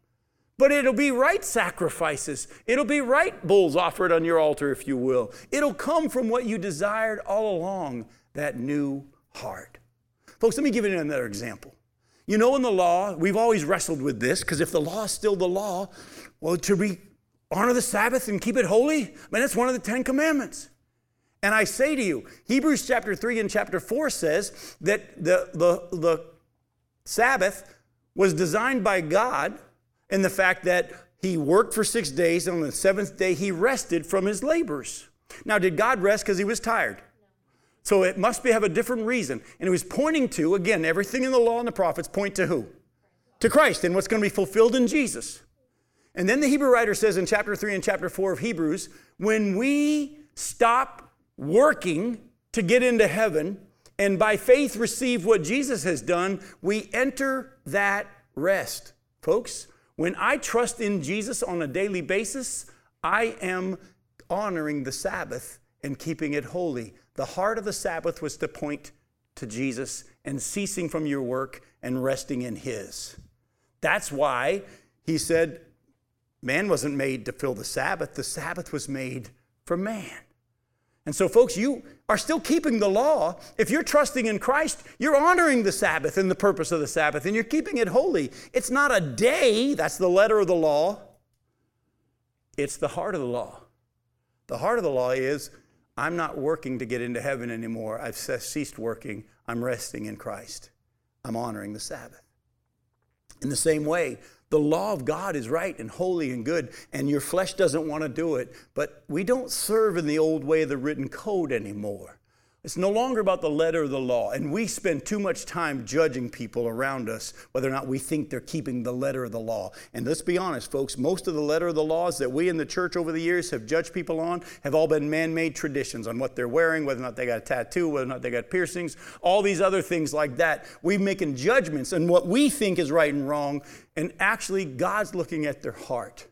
[SPEAKER 1] But it'll be right sacrifices. It'll be right bulls offered on your altar, if you will. It'll come from what you desired all along that new heart. Folks, let me give you another example. You know, in the law, we've always wrestled with this because if the law is still the law, well, to honor the Sabbath and keep it holy, I mean, that's one of the Ten Commandments. And I say to you, Hebrews chapter 3 and chapter 4 says that the, the, the Sabbath was designed by God in the fact that he worked for six days, and on the seventh day he rested from his labors. Now, did God rest because he was tired? So it must be, have a different reason. And it was pointing to, again, everything in the law and the prophets point to who? To Christ and what's going to be fulfilled in Jesus. And then the Hebrew writer says in chapter 3 and chapter 4 of Hebrews when we stop working to get into heaven and by faith receive what Jesus has done, we enter that rest. Folks, when I trust in Jesus on a daily basis, I am honoring the Sabbath and keeping it holy. The heart of the Sabbath was to point to Jesus and ceasing from your work and resting in His. That's why He said, Man wasn't made to fill the Sabbath, the Sabbath was made for man. And so, folks, you are still keeping the law. If you're trusting in Christ, you're honoring the Sabbath and the purpose of the Sabbath, and you're keeping it holy. It's not a day, that's the letter of the law, it's the heart of the law. The heart of the law is I'm not working to get into heaven anymore. I've ceased working. I'm resting in Christ. I'm honoring the Sabbath. In the same way, the law of God is right and holy and good, and your flesh doesn't want to do it. But we don't serve in the old way of the written code anymore. It's no longer about the letter of the law, and we spend too much time judging people around us whether or not we think they're keeping the letter of the law. And let's be honest, folks, most of the letter of the laws that we in the church over the years have judged people on have all been man made traditions on what they're wearing, whether or not they got a tattoo, whether or not they got piercings, all these other things like that. We're making judgments on what we think is right and wrong, and actually, God's looking at their heart.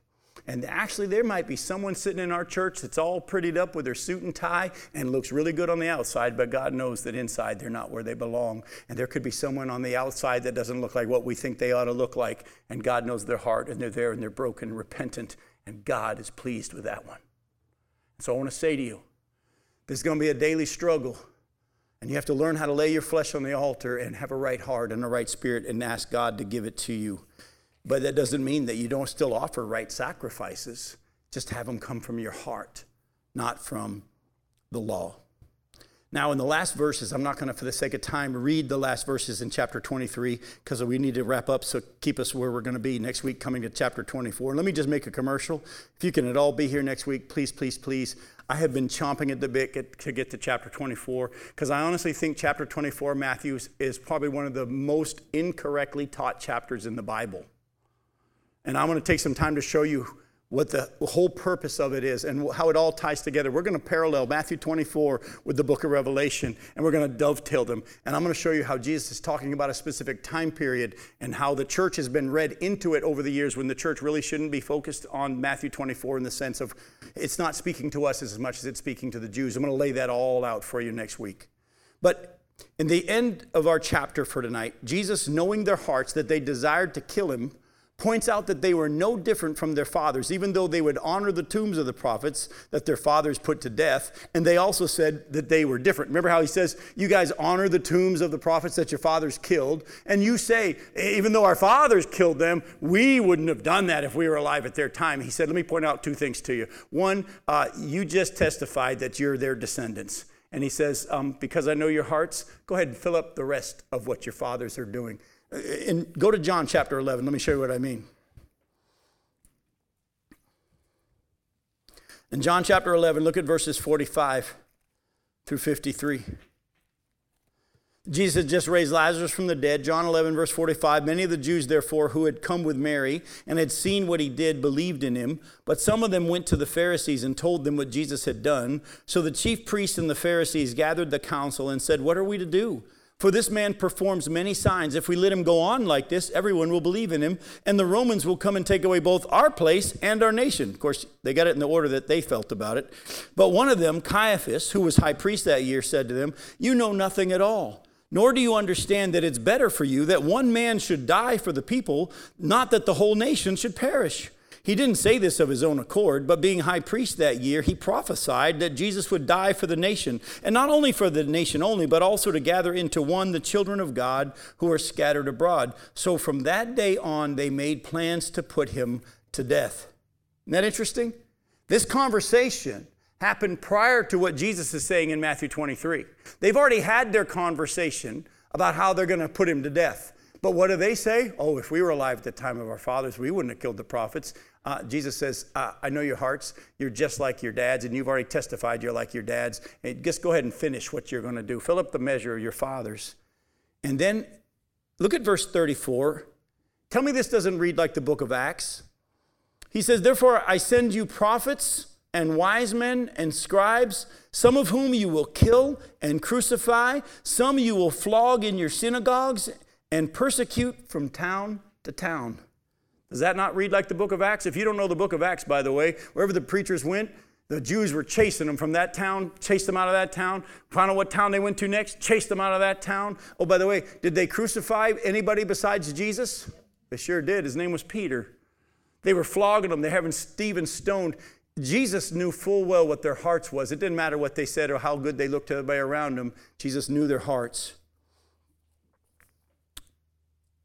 [SPEAKER 1] And actually, there might be someone sitting in our church that's all prettied up with their suit and tie and looks really good on the outside, but God knows that inside they're not where they belong. And there could be someone on the outside that doesn't look like what we think they ought to look like. And God knows their heart, and they're there and they're broken, repentant, and God is pleased with that one. So I want to say to you, there's going to be a daily struggle. And you have to learn how to lay your flesh on the altar and have a right heart and a right spirit and ask God to give it to you. But that doesn't mean that you don't still offer right sacrifices. Just have them come from your heart, not from the law. Now, in the last verses, I'm not going to, for the sake of time, read the last verses in chapter 23 because we need to wrap up, so keep us where we're going to be next week, coming to chapter 24. Let me just make a commercial. If you can at all be here next week, please, please, please. I have been chomping at the bit to get to chapter 24 because I honestly think chapter 24, Matthew, is probably one of the most incorrectly taught chapters in the Bible. And I'm going to take some time to show you what the whole purpose of it is and how it all ties together. We're going to parallel Matthew 24 with the book of Revelation, and we're going to dovetail them. And I'm going to show you how Jesus is talking about a specific time period and how the church has been read into it over the years when the church really shouldn't be focused on Matthew 24 in the sense of it's not speaking to us as much as it's speaking to the Jews. I'm going to lay that all out for you next week. But in the end of our chapter for tonight, Jesus, knowing their hearts that they desired to kill him, points out that they were no different from their fathers, even though they would honor the tombs of the prophets that their fathers put to death. And they also said that they were different. Remember how he says, You guys honor the tombs of the prophets that your fathers killed. And you say, Even though our fathers killed them, we wouldn't have done that if we were alive at their time. He said, Let me point out two things to you. One, uh, you just testified that you're their descendants. And he says, um, Because I know your hearts, go ahead and fill up the rest of what your fathers are doing. Uh, and go to John chapter 11. Let me show you what I mean. In John chapter 11, look at verses 45 through 53. Jesus had just raised Lazarus from the dead. John 11, verse 45. Many of the Jews, therefore, who had come with Mary and had seen what he did, believed in him. But some of them went to the Pharisees and told them what Jesus had done. So the chief priests and the Pharisees gathered the council and said, What are we to do? For this man performs many signs. If we let him go on like this, everyone will believe in him, and the Romans will come and take away both our place and our nation. Of course, they got it in the order that they felt about it. But one of them, Caiaphas, who was high priest that year, said to them, You know nothing at all. Nor do you understand that it's better for you that one man should die for the people, not that the whole nation should perish. He didn't say this of his own accord, but being high priest that year, he prophesied that Jesus would die for the nation, and not only for the nation only, but also to gather into one the children of God who are scattered abroad. So from that day on, they made plans to put him to death. Isn't that interesting? This conversation happened prior to what Jesus is saying in Matthew 23. They've already had their conversation about how they're going to put him to death. But what do they say? Oh, if we were alive at the time of our fathers, we wouldn't have killed the prophets. Uh, Jesus says, I know your hearts. You're just like your dads, and you've already testified you're like your dads. And just go ahead and finish what you're going to do. Fill up the measure of your fathers. And then look at verse 34. Tell me this doesn't read like the book of Acts. He says, Therefore, I send you prophets and wise men and scribes, some of whom you will kill and crucify, some you will flog in your synagogues and persecute from town to town does that not read like the book of Acts? If you don't know the book of Acts, by the way, wherever the preachers went, the Jews were chasing them from that town, chased them out of that town. found out what town they went to next, chased them out of that town. Oh, by the way, did they crucify anybody besides Jesus? They sure did. His name was Peter. They were flogging him, they're having Stephen stoned. Jesus knew full well what their hearts was. It didn't matter what they said or how good they looked to everybody around them. Jesus knew their hearts.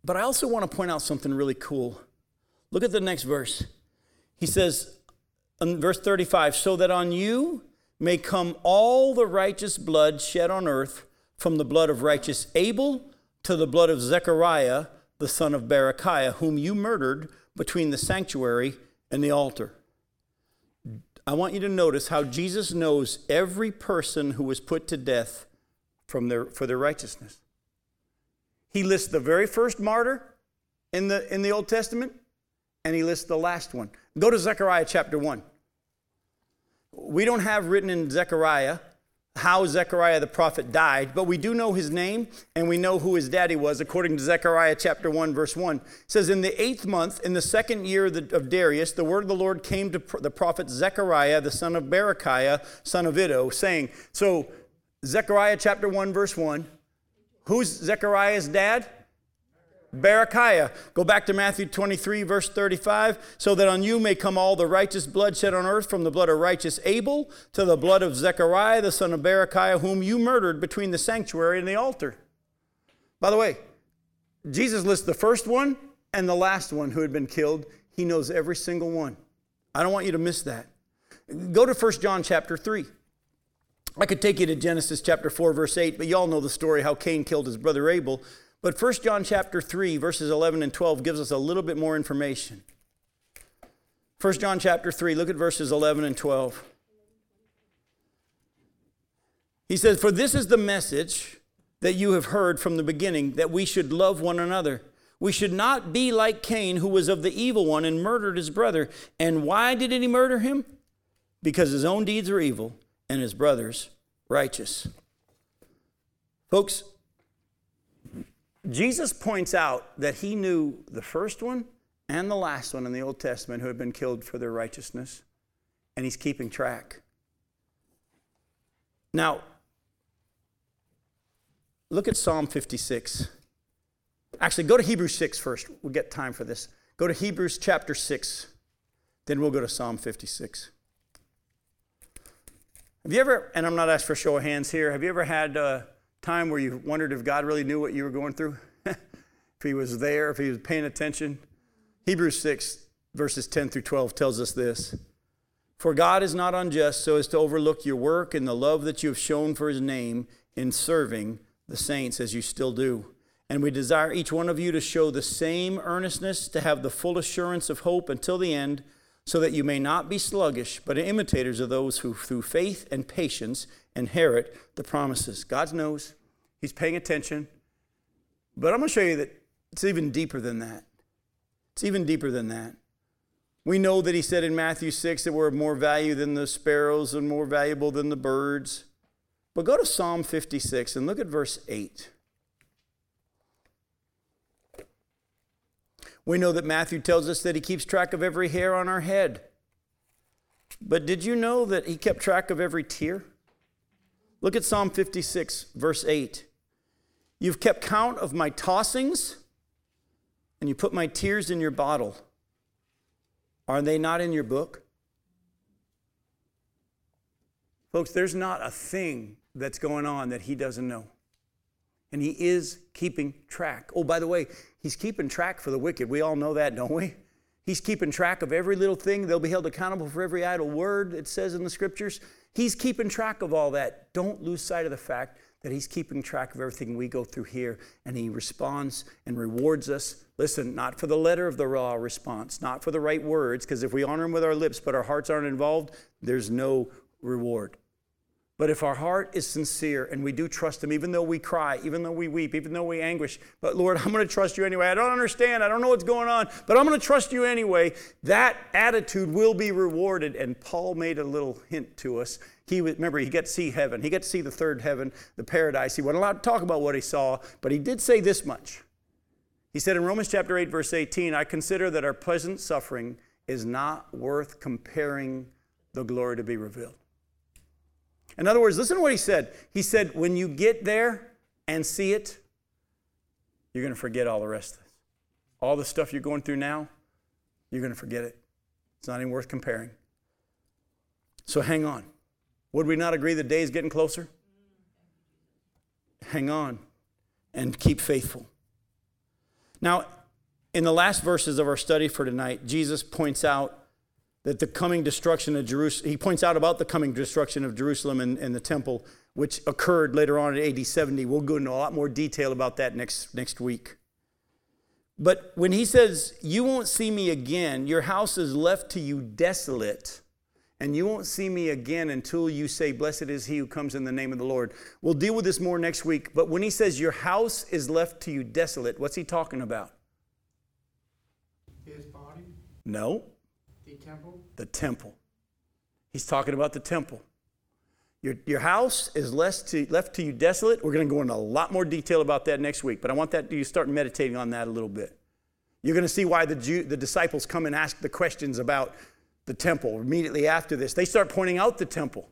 [SPEAKER 1] But I also want to point out something really cool. Look at the next verse. He says, in verse 35, so that on you may come all the righteous blood shed on earth, from the blood of righteous Abel to the blood of Zechariah, the son of Berechiah, whom you murdered between the sanctuary and the altar. I want you to notice how Jesus knows every person who was put to death from their, for their righteousness. He lists the very first martyr in the, in the Old Testament, and he lists the last one. Go to Zechariah chapter 1. We don't have written in Zechariah how Zechariah the prophet died, but we do know his name and we know who his daddy was according to Zechariah chapter 1 verse 1. It says in the 8th month in the second year of, Darius the word of the Lord came to the prophet Zechariah the son of Berechiah son of Iddo saying so Zechariah chapter 1 verse 1 who's Zechariah's dad? Berechiah. Go back to Matthew 23, verse 35. So that on you may come all the righteous blood shed on earth, from the blood of righteous Abel to the blood of Zechariah, the son of Berechiah, whom you murdered between the sanctuary and the altar. By the way, Jesus lists the first one and the last one who had been killed. He knows every single one. I don't want you to miss that. Go to 1 John chapter 3. I could take you to Genesis chapter 4, verse 8, but y'all know the story how Cain killed his brother Abel. But 1 John chapter 3, verses 11 and 12 gives us a little bit more information. 1 John chapter 3, look at verses 11 and 12. He says, For this is the message that you have heard from the beginning, that we should love one another. We should not be like Cain, who was of the evil one and murdered his brother. And why did he murder him? Because his own deeds were evil and his brother's righteous. Folks, Jesus points out that he knew the first one and the last one in the Old Testament who had been killed for their righteousness, and he's keeping track. Now, look at Psalm 56. Actually, go to Hebrews 6 first. We'll get time for this. Go to Hebrews chapter 6, then we'll go to Psalm 56. Have you ever, and I'm not asking for a show of hands here, have you ever had a time where you wondered if God really knew what you were going through? if he was there, if he was paying attention? Hebrews 6, verses 10 through 12 tells us this For God is not unjust so as to overlook your work and the love that you have shown for his name in serving the saints as you still do. And we desire each one of you to show the same earnestness, to have the full assurance of hope until the end so that you may not be sluggish, but imitators of those who, through faith and patience, inherit the promises. God knows, He's paying attention. But I'm going to show you that it's even deeper than that. It's even deeper than that. We know that He said in Matthew 6 that we're of more value than the sparrows and more valuable than the birds. But go to Psalm 56 and look at verse 8. We know that Matthew tells us that he keeps track of every hair on our head. But did you know that he kept track of every tear? Look at Psalm 56, verse 8. You've kept count of my tossings, and you put my tears in your bottle. Are they not in your book? Folks, there's not a thing that's going on that he doesn't know. And he is keeping track. Oh, by the way, he's keeping track for the wicked. We all know that, don't we? He's keeping track of every little thing. They'll be held accountable for every idle word it says in the scriptures. He's keeping track of all that. Don't lose sight of the fact that He's keeping track of everything we go through here, and He responds and rewards us. Listen, not for the letter of the raw response, not for the right words, because if we honor Him with our lips but our hearts aren't involved, there's no reward. But if our heart is sincere and we do trust Him, even though we cry, even though we weep, even though we anguish, but Lord, I'm going to trust you anyway. I don't understand. I don't know what's going on, but I'm going to trust you anyway. That attitude will be rewarded. And Paul made a little hint to us. He remember he got to see heaven. He got to see the third heaven, the paradise. He wasn't allowed to talk about what he saw, but he did say this much. He said in Romans chapter 8, verse 18, I consider that our present suffering is not worth comparing the glory to be revealed. In other words, listen to what he said. He said, when you get there and see it, you're going to forget all the rest of this. All the stuff you're going through now, you're going to forget it. It's not even worth comparing. So hang on. Would we not agree the day is getting closer? Hang on and keep faithful. Now, in the last verses of our study for tonight, Jesus points out that the coming destruction of Jerusalem, he points out about the coming destruction of Jerusalem and, and, the temple, which occurred later on in AD 70. We'll go into a lot more detail about that next, next week. But when he says, You won't see me again, your house is left to you desolate, and you won't see me again until you say, Blessed is he who comes in the name of the Lord. We'll deal with this more next week. But when he says, Your house is left to you desolate, what's he talking about?
[SPEAKER 3] His body?
[SPEAKER 1] No
[SPEAKER 3] temple?
[SPEAKER 1] The temple. He's talking about the temple. Your, your house is left to, left to you desolate. We're going to go into a lot more detail about that next week, but I want that you start meditating on that a little bit. You're going to see why the, Jew, the disciples come and ask the questions about the temple immediately after this. They start pointing out the temple.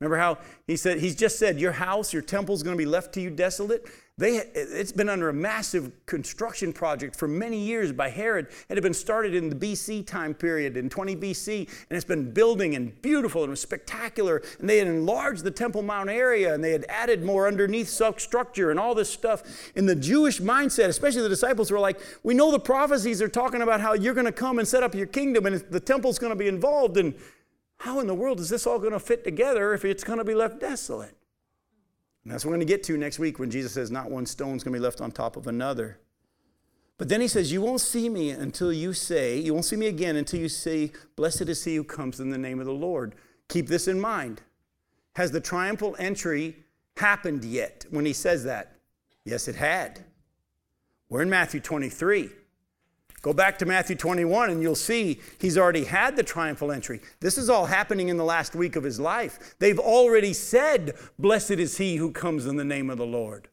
[SPEAKER 1] Remember how he said, he's just said, Your house, your temple is going to be left to you desolate? They, it's been under a massive construction project for many years by Herod. It had been started in the BC time period, in 20 BC, and it's been building and beautiful and spectacular. And they had enlarged the Temple Mount area and they had added more underneath structure and all this stuff. In the Jewish mindset, especially the disciples were like, We know the prophecies are talking about how you're going to come and set up your kingdom and the temple's going to be involved. And how in the world is this all going to fit together if it's going to be left desolate? And that's what we're going to get to next week when Jesus says, Not one stone's going to be left on top of another. But then he says, You won't see me until you say, You won't see me again until you say, Blessed is he who comes in the name of the Lord. Keep this in mind. Has the triumphal entry happened yet when he says that? Yes, it had. We're in Matthew 23. Go back to Matthew 21 and you'll see he's already had the triumphal entry. This is all happening in the last week of his life. They've already said, Blessed is he who comes in the name of the Lord.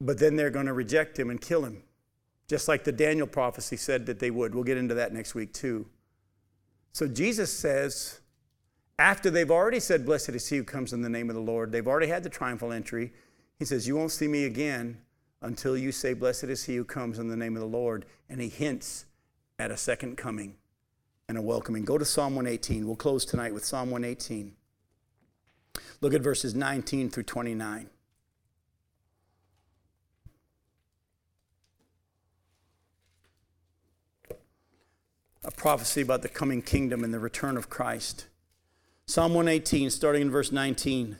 [SPEAKER 1] But then they're going to reject him and kill him, just like the Daniel prophecy said that they would. We'll get into that next week too. So Jesus says, after they've already said, Blessed is he who comes in the name of the Lord, they've already had the triumphal entry. He says, You won't see me again until you say, Blessed is he who comes in the name of the Lord. And he hints at a second coming and a welcoming. Go to Psalm 118. We'll close tonight with Psalm 118. Look at verses 19 through 29. A prophecy about the coming kingdom and the return of Christ. Psalm 118, starting in verse 19.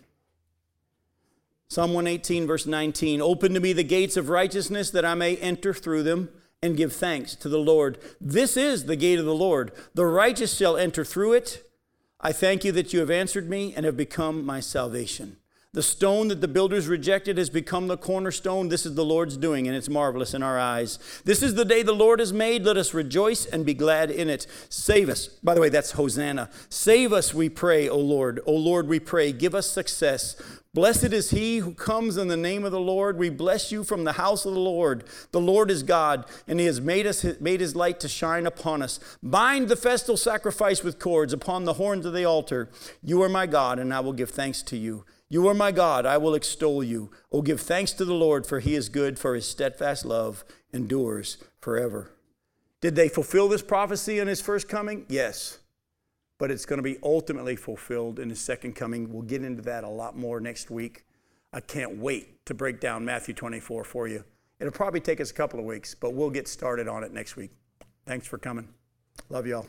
[SPEAKER 1] Psalm 118, verse 19 Open to me the gates of righteousness that I may enter through them and give thanks to the Lord. This is the gate of the Lord. The righteous shall enter through it. I thank you that you have answered me and have become my salvation. The stone that the builders rejected has become the cornerstone. This is the Lord's doing, and it's marvelous in our eyes. This is the day the Lord has made. Let us rejoice and be glad in it. Save us. By the way, that's Hosanna. Save us, we pray, O Lord. O Lord, we pray. Give us success. Blessed is he who comes in the name of the Lord. We bless you from the house of the Lord. The Lord is God, and he has made us made his light to shine upon us. Bind the festal sacrifice with cords upon the horns of the altar. You are my God, and I will give thanks to you. You are my God, I will extol you. Oh, give thanks to the Lord, for he is good, for his steadfast love endures forever. Did they fulfill this prophecy in his first coming? Yes but it's going to be ultimately fulfilled in his second coming. We'll get into that a lot more next week. I can't wait to break down Matthew 24 for you. It'll probably take us a couple of weeks, but we'll get started on it next week. Thanks for coming. Love y'all.